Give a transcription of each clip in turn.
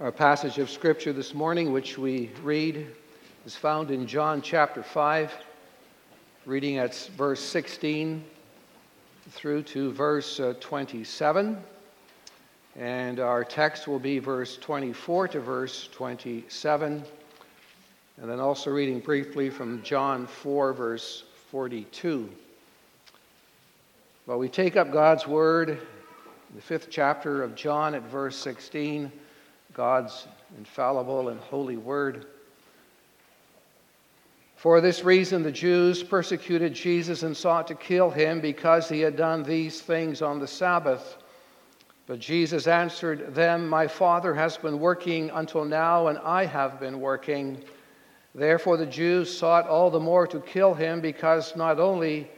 Our passage of Scripture this morning, which we read, is found in John chapter 5, reading at verse 16 through to verse uh, 27. And our text will be verse 24 to verse 27. And then also reading briefly from John 4, verse 42. Well, we take up God's word, the fifth chapter of John at verse 16. God's infallible and holy word. For this reason, the Jews persecuted Jesus and sought to kill him because he had done these things on the Sabbath. But Jesus answered them, My Father has been working until now, and I have been working. Therefore, the Jews sought all the more to kill him because not only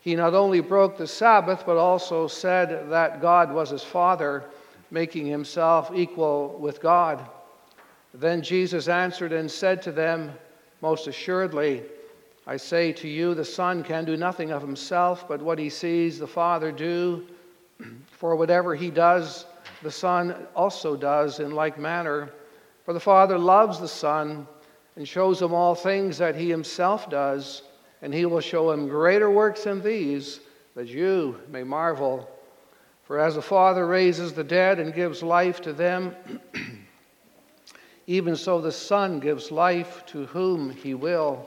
he not only broke the Sabbath, but also said that God was his Father making himself equal with God. Then Jesus answered and said to them, Most assuredly, I say to you, the Son can do nothing of himself, but what he sees the Father do. For whatever he does, the Son also does in like manner. For the Father loves the Son and shows him all things that he himself does, and he will show him greater works than these, that you may marvel. For as the Father raises the dead and gives life to them, even so the Son gives life to whom he will.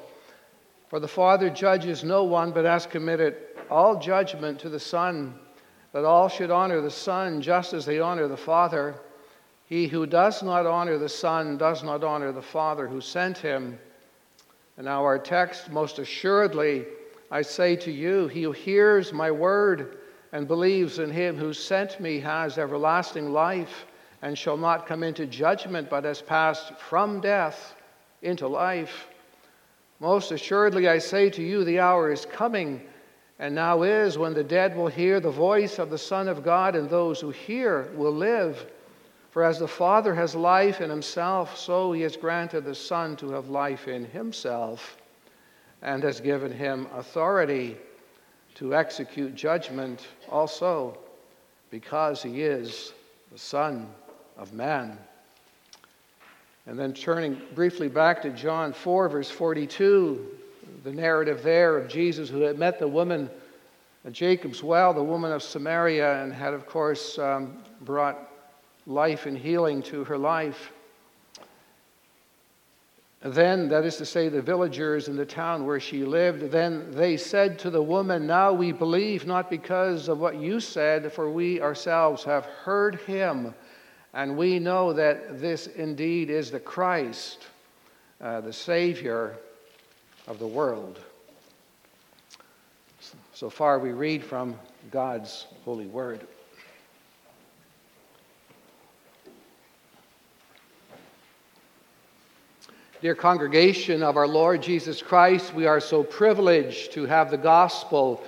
For the Father judges no one, but has committed all judgment to the Son, that all should honor the Son just as they honor the Father. He who does not honor the Son does not honor the Father who sent him. And now, our text most assuredly, I say to you, he who hears my word, and believes in him who sent me has everlasting life and shall not come into judgment, but has passed from death into life. Most assuredly, I say to you, the hour is coming, and now is, when the dead will hear the voice of the Son of God, and those who hear will live. For as the Father has life in himself, so he has granted the Son to have life in himself, and has given him authority to execute judgment also because he is the Son of Man. And then turning briefly back to John 4, verse 42, the narrative there of Jesus who had met the woman at Jacob's well, the woman of Samaria, and had, of course, um, brought life and healing to her life. Then, that is to say, the villagers in the town where she lived, then they said to the woman, Now we believe not because of what you said, for we ourselves have heard him, and we know that this indeed is the Christ, uh, the Savior of the world. So far, we read from God's holy word. Dear congregation of our Lord Jesus Christ, we are so privileged to have the gospel,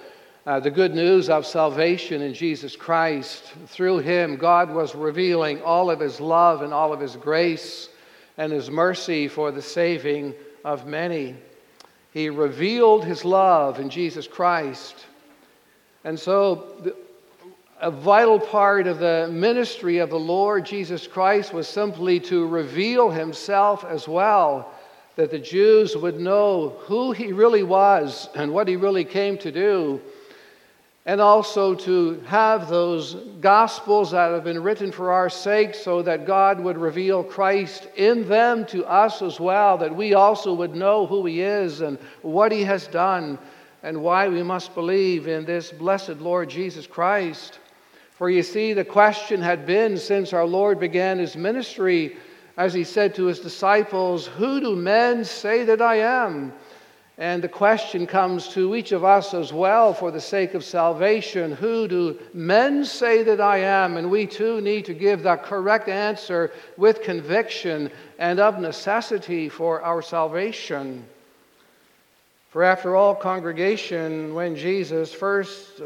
uh, the good news of salvation in Jesus Christ. Through him, God was revealing all of his love and all of his grace and his mercy for the saving of many. He revealed his love in Jesus Christ. And so, a vital part of the ministry of the Lord Jesus Christ was simply to reveal himself as well, that the Jews would know who he really was and what he really came to do, and also to have those gospels that have been written for our sake so that God would reveal Christ in them to us as well, that we also would know who he is and what he has done and why we must believe in this blessed Lord Jesus Christ. For you see, the question had been since our Lord began his ministry, as he said to his disciples, Who do men say that I am? And the question comes to each of us as well for the sake of salvation Who do men say that I am? And we too need to give the correct answer with conviction and of necessity for our salvation. For after all, congregation, when Jesus first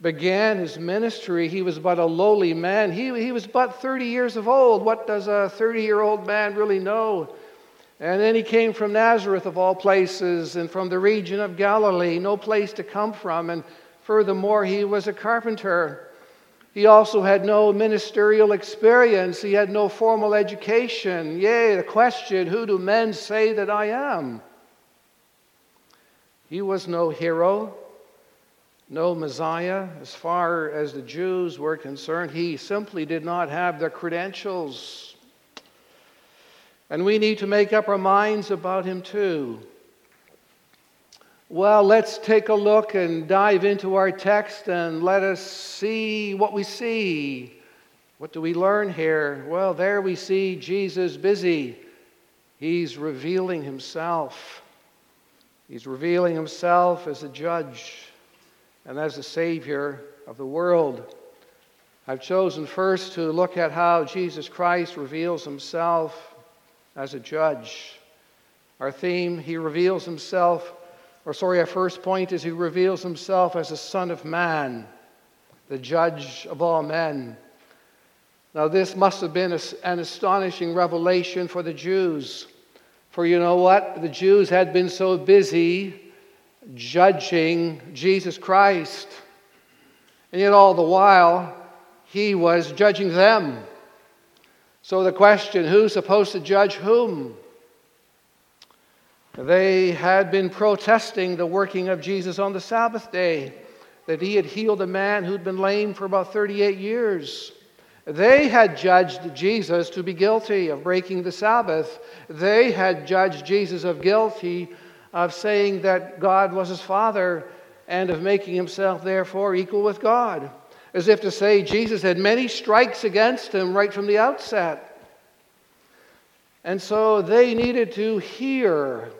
began his ministry, he was but a lowly man. He, he was but 30 years of old. What does a 30 year old man really know? And then he came from Nazareth, of all places, and from the region of Galilee, no place to come from. And furthermore, he was a carpenter. He also had no ministerial experience. He had no formal education. Yea, the question, Who do men say that I am? He was no hero, no Messiah. As far as the Jews were concerned, he simply did not have the credentials. And we need to make up our minds about him too. Well, let's take a look and dive into our text and let us see what we see. What do we learn here? Well, there we see Jesus busy. He's revealing himself. He's revealing himself as a judge and as the savior of the world. I've chosen first to look at how Jesus Christ reveals himself as a judge. Our theme, he reveals himself or sorry, our first point is he reveals himself as the Son of Man, the judge of all men. Now, this must have been an astonishing revelation for the Jews. For you know what? The Jews had been so busy judging Jesus Christ. And yet, all the while, he was judging them. So, the question who's supposed to judge whom? They had been protesting the working of Jesus on the Sabbath day, that he had healed a man who'd been lame for about 38 years. They had judged Jesus to be guilty of breaking the Sabbath. They had judged Jesus of guilty of saying that God was his Father and of making himself, therefore, equal with God. As if to say Jesus had many strikes against him right from the outset. And so they needed to hear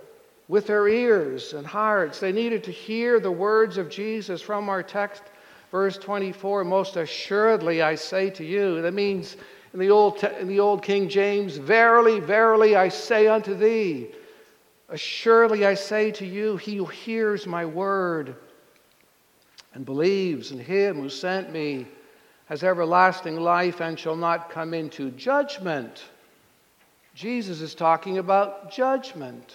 with their ears and hearts. They needed to hear the words of Jesus from our text, verse 24. Most assuredly, I say to you. That means in the old, in the old King James, Verily, verily, I say unto thee. Assuredly, I say to you, he who hears my word and believes in him who sent me has everlasting life and shall not come into judgment. Jesus is talking about judgment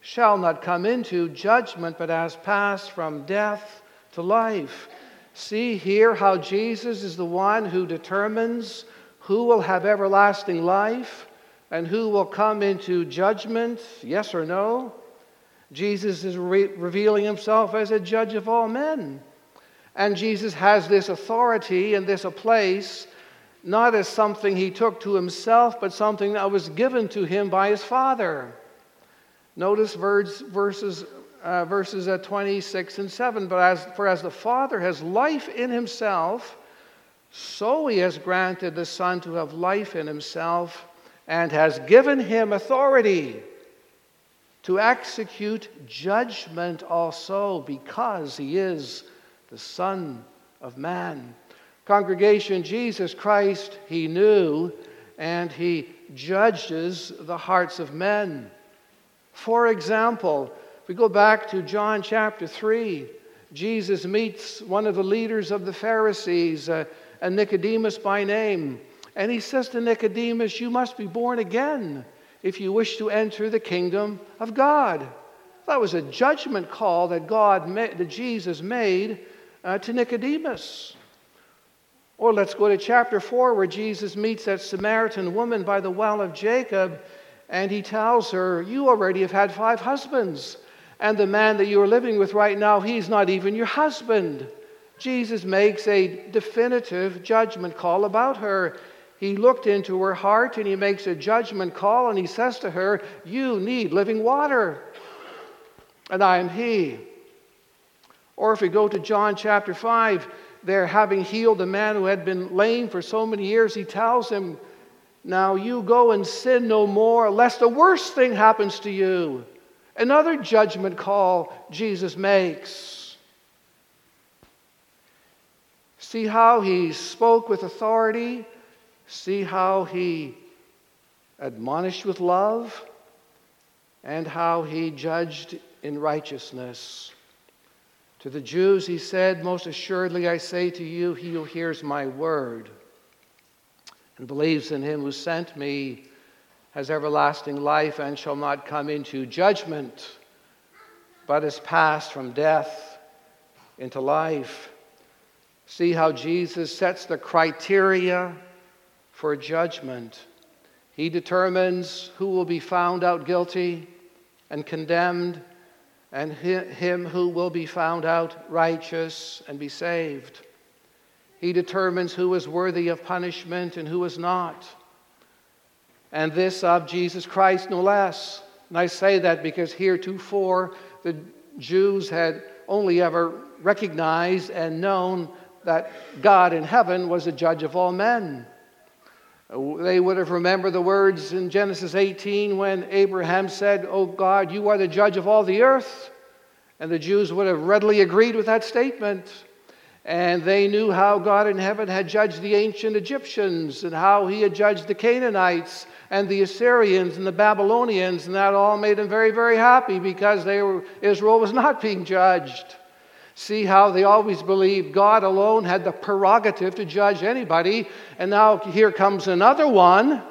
shall not come into judgment, but has passed from death to life. See here how Jesus is the one who determines who will have everlasting life and who will come into judgment, yes or no. Jesus is re- revealing himself as a judge of all men. And Jesus has this authority and this a place, not as something he took to himself, but something that was given to him by his Father. Notice verse, verses, uh, verses uh, 26 and 7. But as, for as the Father has life in himself, so he has granted the Son to have life in himself and has given him authority to execute judgment also because he is the Son of Man. Congregation, Jesus Christ, he knew and he judges the hearts of men. For example, if we go back to John chapter 3, Jesus meets one of the leaders of the Pharisees, uh, Nicodemus by name, and he says to Nicodemus, You must be born again if you wish to enter the kingdom of God. That was a judgment call that God, that Jesus made uh, to Nicodemus. Or let's go to chapter 4, where Jesus meets that Samaritan woman by the well of Jacob, and he tells her, You already have had five husbands. And the man that you are living with right now, he's not even your husband. Jesus makes a definitive judgment call about her. He looked into her heart and he makes a judgment call and he says to her, You need living water, and I am he. Or if we go to John chapter 5, there having healed a man who had been lame for so many years, he tells him, now you go and sin no more, lest a worse thing happens to you. Another judgment call Jesus makes. See how he spoke with authority. See how he admonished with love. And how he judged in righteousness. To the Jews, he said, Most assuredly I say to you, he who hears my word and believes in him who sent me has everlasting life and shall not come into judgment, but is passed from death into life. See how Jesus sets the criteria for judgment. He determines who will be found out guilty and condemned, and him who will be found out righteous and be saved. He determines who is worthy of punishment and who is not. And this of Jesus Christ, no less. And I say that because heretofore the Jews had only ever recognized and known that God in heaven was a judge of all men. They would have remembered the words in Genesis 18 when Abraham said, Oh God, you are the judge of all the earth. And the Jews would have readily agreed with that statement. And they knew how God in heaven had judged the ancient Egyptians and how he had judged the Canaanites and the Assyrians and the Babylonians. And that all made them very, very happy because were, Israel was not being judged. See how they always believed God alone had the prerogative to judge anybody. And now here comes another one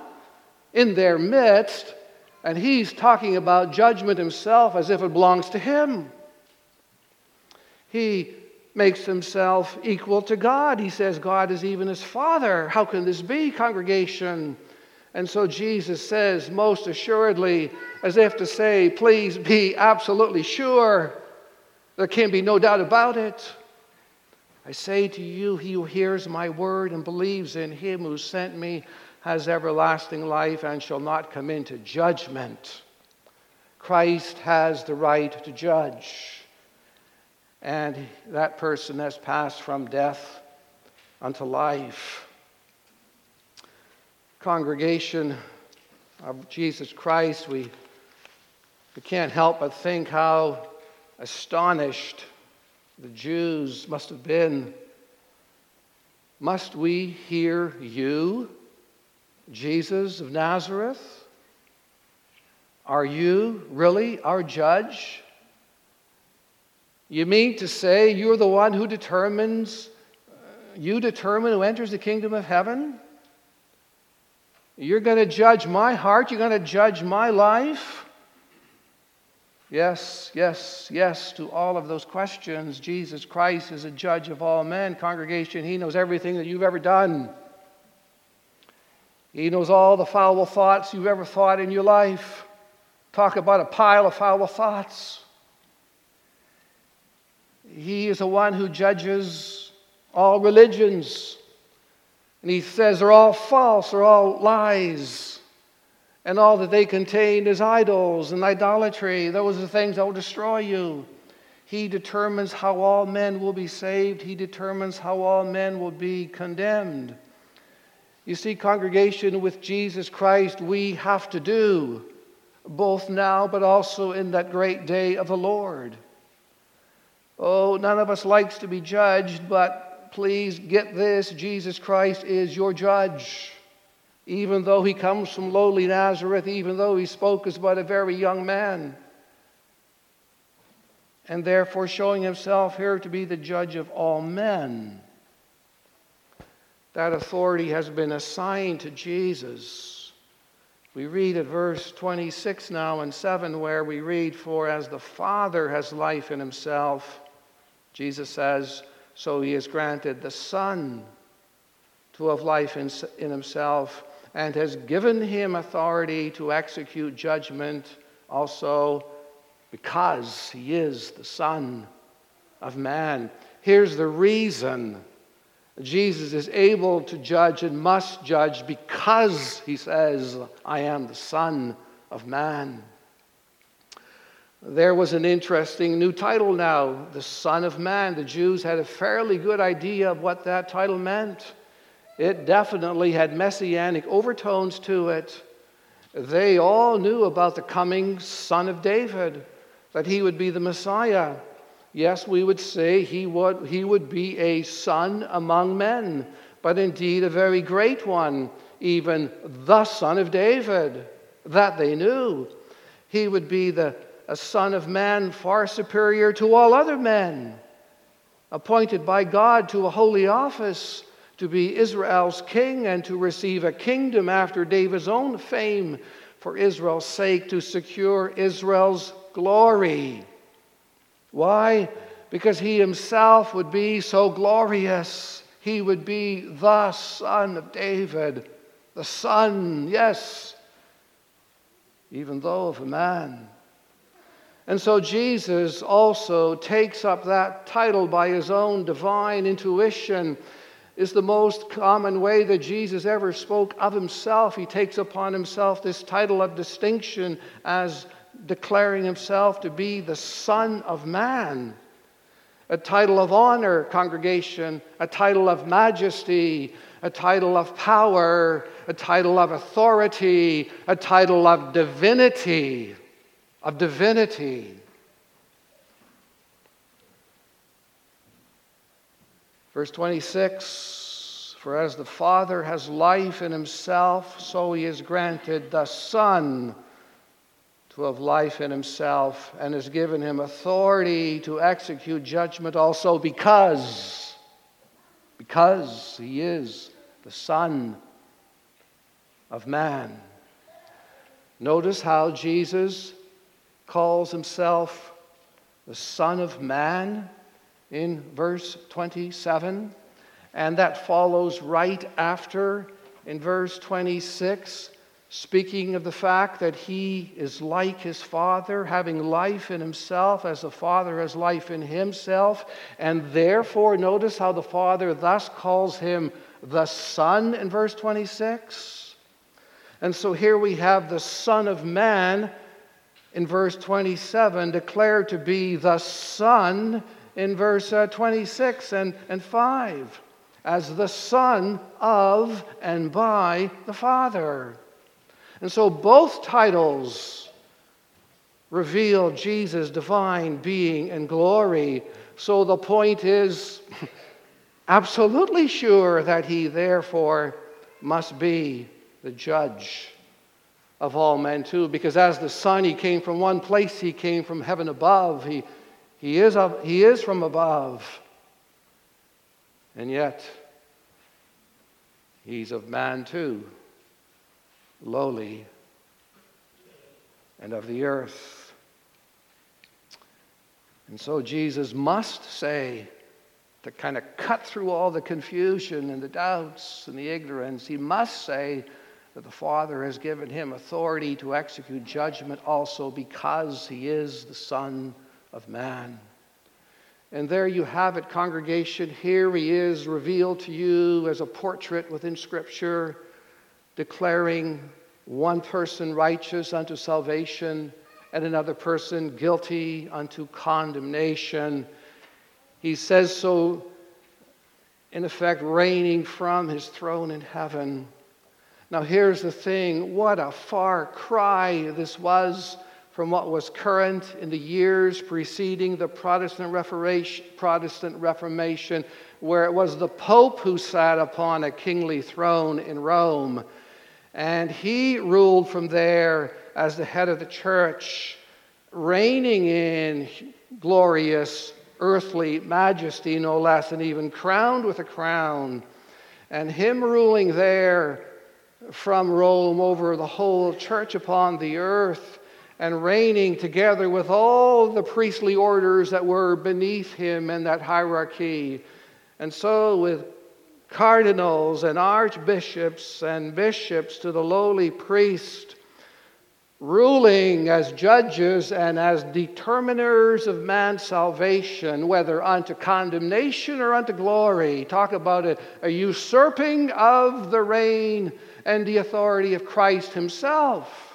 in their midst, and he's talking about judgment himself as if it belongs to him. He makes himself equal to God. He says God is even his father. How can this be, congregation? And so Jesus says, most assuredly, as if to say, please be absolutely sure there can be no doubt about it. I say to you, he who hears my word and believes in him who sent me has everlasting life and shall not come into judgment. Christ has the right to judge. And that person has passed from death unto life. Congregation of Jesus Christ, we, we can't help but think how astonished the Jews must have been. Must we hear you, Jesus of Nazareth? Are you really our judge? You mean to say you're the one who determines, uh, you determine who enters the kingdom of heaven? You're going to judge my heart, you're going to judge my life? Yes, yes, yes to all of those questions. Jesus Christ is a judge of all men. Congregation, He knows everything that you've ever done. He knows all the foul thoughts you've ever thought in your life. Talk about a pile of foul thoughts. He is the one who judges all religions. And he says they're all false, they're all lies and all that they contain is idols and idolatry. Those are the things that will destroy you. He determines how all men will be saved, He determines how all men will be condemned. You see, congregation, with Jesus Christ, we have to do both now but also in that great day of the Lord. Oh, none of us likes to be judged, but please get this Jesus Christ is your judge even though he comes from lowly Nazareth, even though he spoke as but a very young man, and therefore showing himself here to be the judge of all men. That authority has been assigned to Jesus. We read at verse 26 now and 7, where we read, For as the Father has life in himself, Jesus says, so he has granted the Son to have life in, in himself and has given him authority to execute judgment also because he is the Son of Man. Here's the reason Jesus is able to judge and must judge because he says, I am the Son of Man. There was an interesting new title now, the Son of Man. The Jews had a fairly good idea of what that title meant. It definitely had messianic overtones to it. They all knew about the coming Son of David, that he would be the Messiah. Yes, we would say he would, he would be a son among men, but indeed a very great one, even the Son of David. That they knew. He would be the, a Son of Man far superior to all other men, appointed by God to a holy office to be Israel's king and to receive a kingdom after David's own fame for Israel's sake to secure Israel's glory. Why? because he himself would be so glorious. He would be the Son of David, the Son, yes, even though of a man. And so Jesus also takes up that title by his own divine intuition. Is the most common way that Jesus ever spoke of himself. He takes upon himself this title of distinction as declaring himself to be the Son of Man a title of honor, congregation, a title of majesty, a title of power, a title of authority, a title of divinity, of divinity. Verse 26 For as the Father has life in himself, so he has granted the Son to have life in himself and has given him authority to execute judgment also because because he is the son of man. Notice how jesus calls himself the son of man in verse 27 and that follows right after in verse 26 speaking of the fact that he is like his Father, having life in himself as the Father has life in himself. And therefore, notice how the Father thus calls him the Son in verse 26. And so here we have the Son of Man in verse 27 declared to be the Son in verse uh, 26 and, and 5 as the Son of and by the Father. And so both titles reveal Jesus' divine being and glory. So the point is absolutely sure that he therefore must be the judge of all men too because as the son he came from one place he came from heaven above he, he, is, of, he is from above and yet he's of man too lowly, and of the earth. And so Jesus must say, to kind of cut through all the confusion and the doubts and the ignorance, he must say that the Father has given him authority to execute judgment also because he is the Son of Man. And there you have it, congregation. Here he is revealed to you as a portrait within Scripture declaring one person righteous unto salvation and another person guilty unto condemnation. He says so, in effect, reigning from his throne in heaven. Now, here's the thing what a far cry this was from what was current in the years preceding the Protestant Reformation, Protestant Reformation, where it was the Pope who sat upon a kingly throne in Rome. And he ruled from there as the head of the church, reigning in glorious earthly majesty, no less, and even crowned with a crown. And him ruling there from Rome over the whole church upon the earth and reigning together with all the priestly orders that were beneath him in that hierarchy. And so, with cardinals and archbishops and bishops to the lowly priest, ruling as judges and as determiners of man's salvation, whether unto condemnation or unto glory. Talk about a, a usurping of the reign and the authority of Christ Himself.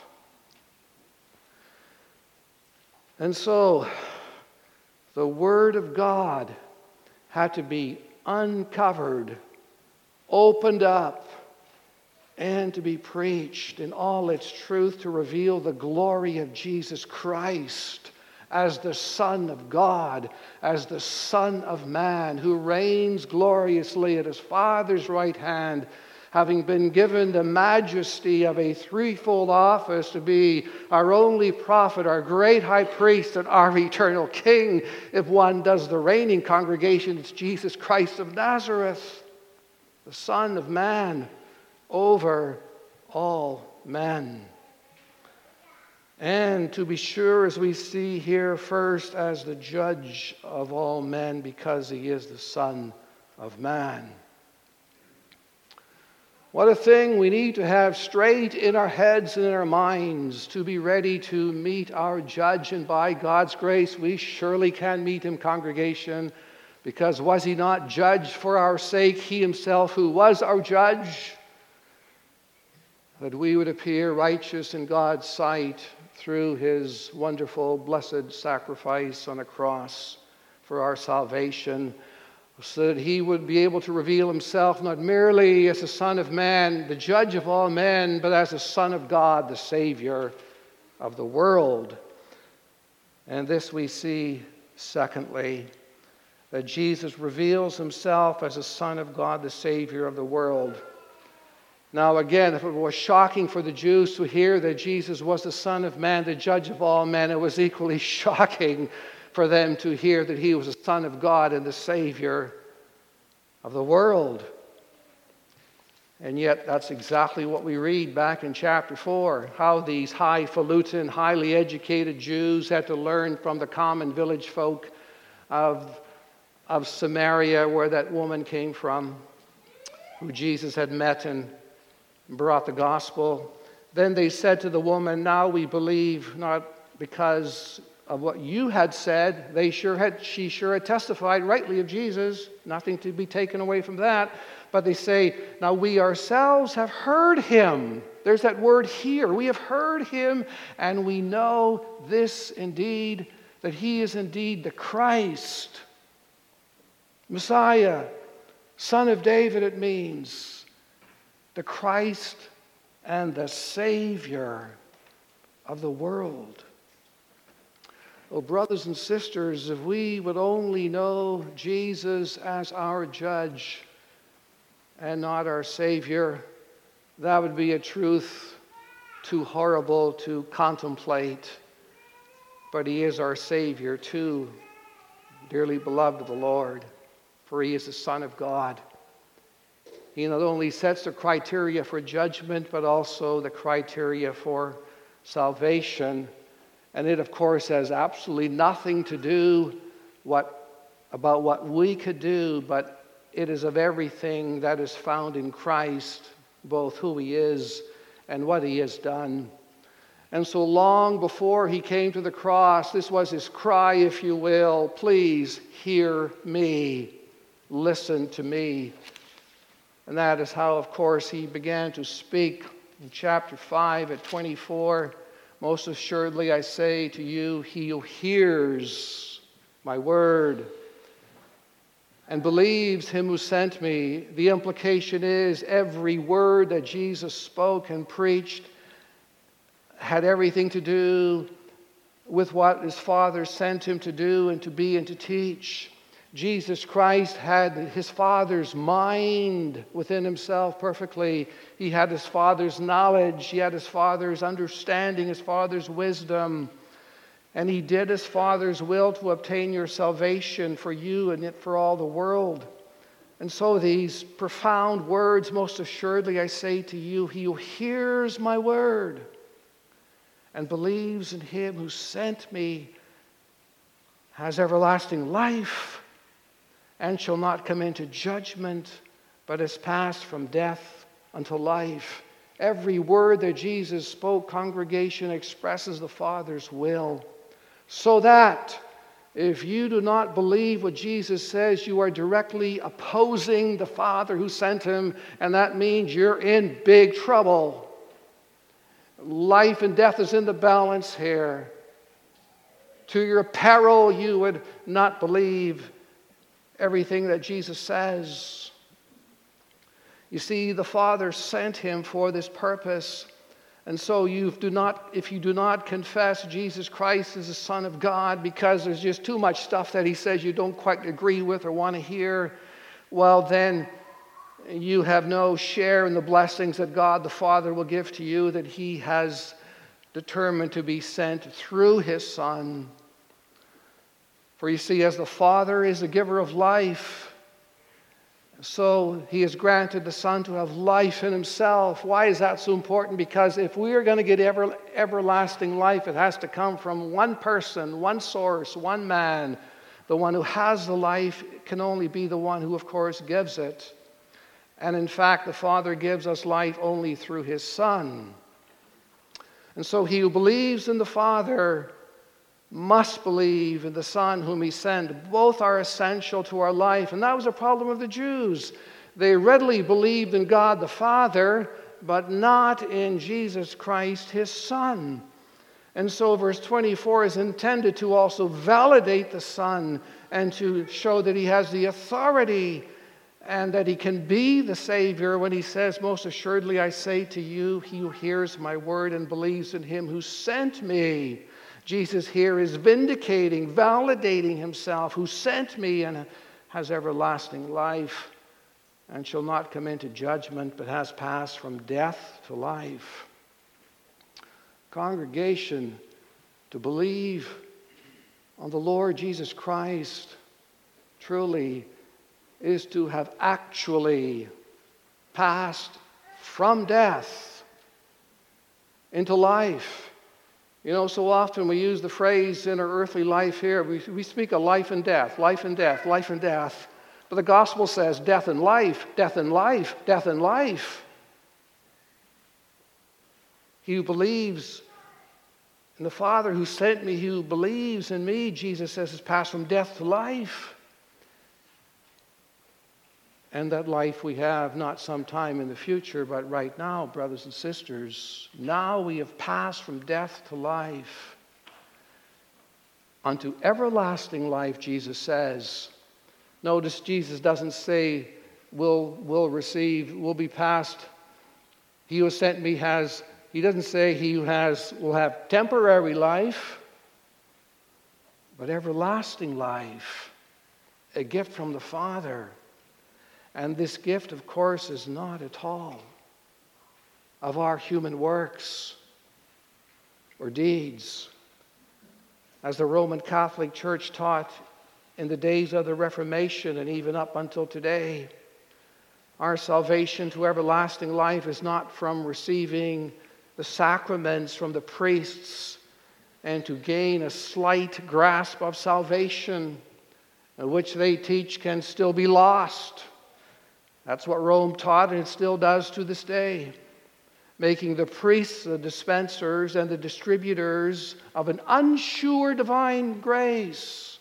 And so, the Word of God had to be uncovered opened up and to be preached in all its truth to reveal the glory of Jesus Christ as the Son of God, as the Son of Man, who reigns gloriously at his Father's right hand, having been given the majesty of a threefold office to be our only prophet, our great high priest, and our eternal king. If one does the reigning congregation, it's Jesus Christ of Nazareth the Son of Man over all men. And to be sure, as we see here, first as the judge of all men, because he is the Son of Man. What a thing we need to have straight in our heads and in our minds to be ready to meet our judge. And by God's grace, we surely can meet him, congregation, because was he not judged for our sake, he himself who was our judge? That we would appear righteous in God's sight through his wonderful, blessed sacrifice on a cross for our salvation so that he would be able to reveal himself not merely as the Son of Man, the judge of all men, but as the Son of God, the Savior of the world. And this we see, secondly, that Jesus reveals himself as the Son of God, the Savior of the world. Now, again, if it was shocking for the Jews to hear that Jesus was the Son of Man, the judge of all men, it was equally shocking for them to hear that he was the Son of God and the Savior of the world. And yet, that's exactly what we read back in chapter 4 how these highfalutin, highly educated Jews had to learn from the common village folk of, of Samaria, where that woman came from, who Jesus had met and brought the gospel. Then they said to the woman, Now we believe, not because of what you had said. They sure had, she sure had testified rightly of Jesus, nothing to be taken away from that. But they say, now we ourselves have heard him. There's that word here. We have heard him, and we know this indeed, that he is indeed the Christ, Messiah, Son of David, it means, the Christ and the Savior of the world. Oh, brothers and sisters, if we would only know Jesus as our judge and not our Savior, that would be a truth too horrible to contemplate. But He is our Savior, too, dearly beloved of the Lord, for He is the Son of God. He not only sets the criteria for judgment, but also the criteria for salvation. And it, of course, has absolutely nothing to do what, about what we could do, but it is of everything that is found in Christ, both who He is and what He has done. And so long before He came to the cross, this was His cry, if you will please hear me, listen to me. And that is how, of course, He began to speak in chapter 5 at 24. Most assuredly, I say to you, he who hears my word and believes him who sent me, the implication is every word that Jesus spoke and preached had everything to do with what his Father sent him to do and to be and to teach. Jesus Christ had his Father's mind within himself perfectly. He had his Father's knowledge, he had his Father's understanding, his Father's wisdom. And he did his Father's will to obtain your salvation for you and for all the world. And so, these profound words, most assuredly, I say to you, he who hears my word and believes in him who sent me has everlasting life and shall not come into judgment, but is passed from death unto life. Every word that Jesus spoke, congregation, expresses the Father's will. So that if you do not believe what Jesus says, you are directly opposing the Father who sent him, and that means you're in big trouble. Life and death is in the balance here. To your peril, you would not believe everything that Jesus says. You see, the Father sent him for this purpose. And so you do not, if you do not confess Jesus Christ as the Son of God because there's just too much stuff that he says you don't quite agree with or want to hear, well, then you have no share in the blessings that God the Father will give to you that he has determined to be sent through his Son. For you see, as the Father is the giver of life, So he has granted the Son to have life in himself. Why is that so important? Because if we are going to get ever, everlasting life, it has to come from one person, one source, one man. The one who has the life can only be the one who, of course, gives it. And in fact, the Father gives us life only through his Son. And so he who believes in the Father must believe in the Son whom he sent. Both are essential to our life. And that was a problem of the Jews. They readily believed in God the Father, but not in Jesus Christ, his Son. And so, verse 24 is intended to also validate the Son and to show that he has the authority and that he can be the Savior when he says, Most assuredly, I say to you, he who hears my word and believes in him who sent me Jesus here is vindicating, validating himself, who sent me and has everlasting life and shall not come into judgment, but has passed from death to life. Congregation, to believe on the Lord Jesus Christ truly is to have actually passed from death into life. You know, so often we use the phrase in our earthly life here, we, we speak of life and death, life and death, life and death. But the gospel says death and life, death and life, death and life. He who believes in the Father who sent me, who believes in me, Jesus says, has passed from death to life and that life we have not sometime in the future, but right now, brothers and sisters. Now we have passed from death to life unto everlasting life, Jesus says. Notice Jesus doesn't say, will will receive, will be passed. He who sent me has, he doesn't say he who has will have temporary life, but everlasting life, a gift from the Father. And this gift, of course, is not at all of our human works or deeds. As the Roman Catholic Church taught in the days of the Reformation and even up until today, our salvation to everlasting life is not from receiving the sacraments from the priests and to gain a slight grasp of salvation, which they teach can still be lost. That's what Rome taught, and it still does to this day, making the priests the dispensers and the distributors of an unsure divine grace.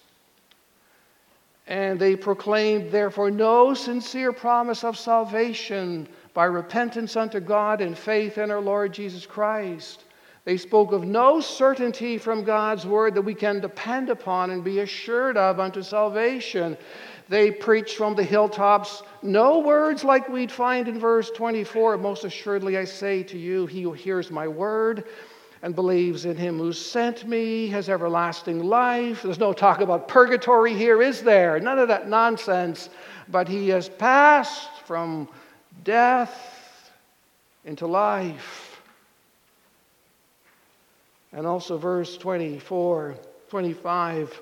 And they proclaimed, therefore, no sincere promise of salvation by repentance unto God and faith in our Lord Jesus Christ. They spoke of no certainty from God's word that we can depend upon and be assured of unto salvation. They preach from the hilltops no words like we'd find in verse 24. Most assuredly, I say to you, he who hears my word and believes in him who sent me has everlasting life. There's no talk about purgatory here, is there? None of that nonsense. But he has passed from death into life. And also, verse 24, 25.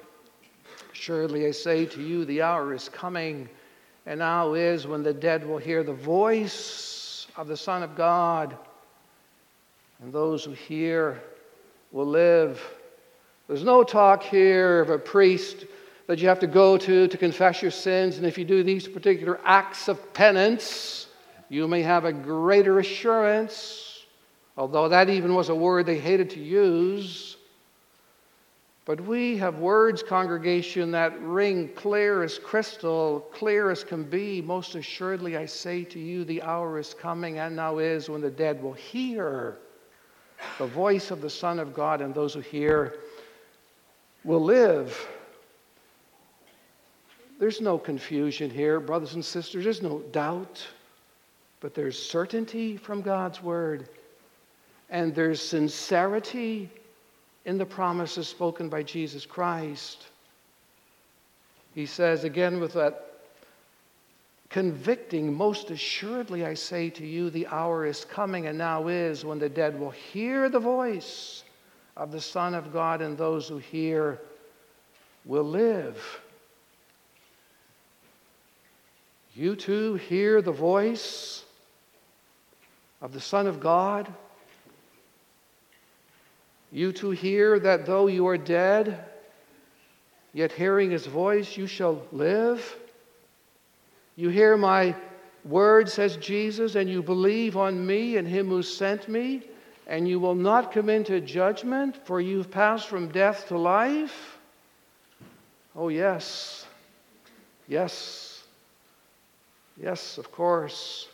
Surely I say to you, the hour is coming, and now is when the dead will hear the voice of the Son of God, and those who hear will live. There's no talk here of a priest that you have to go to to confess your sins, and if you do these particular acts of penance, you may have a greater assurance, although that even was a word they hated to use. But we have words, congregation, that ring clear as crystal, clear as can be. Most assuredly, I say to you, the hour is coming and now is when the dead will hear the voice of the Son of God, and those who hear will live. There's no confusion here, brothers and sisters. There's no doubt, but there's certainty from God's word, and there's sincerity in the promises spoken by Jesus Christ. He says again with that convicting, most assuredly I say to you, the hour is coming and now is when the dead will hear the voice of the Son of God, and those who hear will live. You too hear the voice of the Son of God. You too hear that though you are dead, yet hearing his voice, you shall live. You hear my word, says Jesus, and you believe on me and him who sent me, and you will not come into judgment, for you've passed from death to life. Oh, yes. Yes. Yes, of course.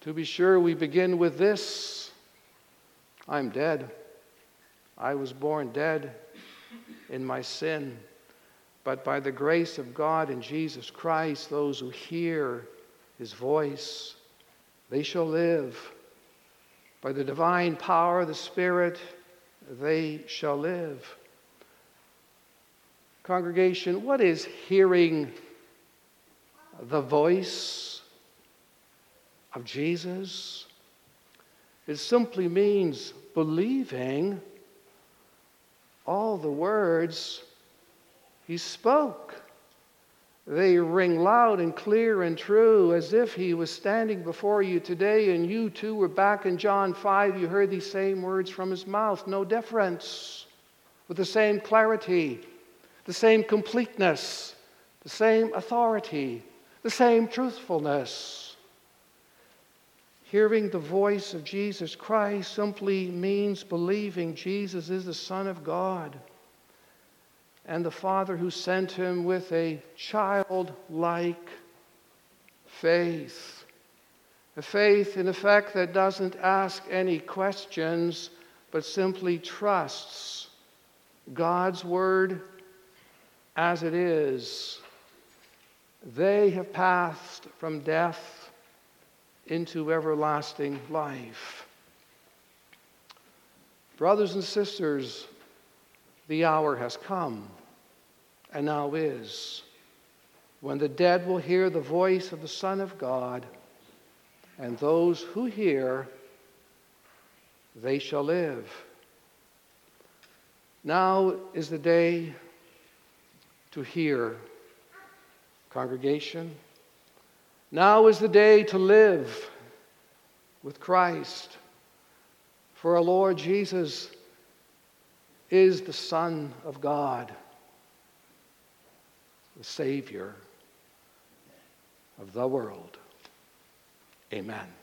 To be sure, we begin with this I'm dead. I was born dead in my sin. But by the grace of God in Jesus Christ, those who hear his voice, they shall live. By the divine power of the Spirit, they shall live. Congregation, what is hearing the voice of Jesus? It simply means believing all the words he spoke. They ring loud and clear and true as if he was standing before you today and you too were back in John 5. You heard these same words from his mouth. No difference. With the same clarity, the same completeness, the same authority, the same truthfulness. Hearing the voice of Jesus Christ simply means believing Jesus is the Son of God and the Father who sent him with a childlike faith. A faith, in effect, that doesn't ask any questions, but simply trusts God's word as it is. They have passed from death into everlasting life. Brothers and sisters, the hour has come and now is, when the dead will hear the voice of the Son of God, and those who hear, they shall live. Now is the day to hear, congregation. Now is the day to live with Christ. For our Lord Jesus is the Son of God the Savior of the world. Amen.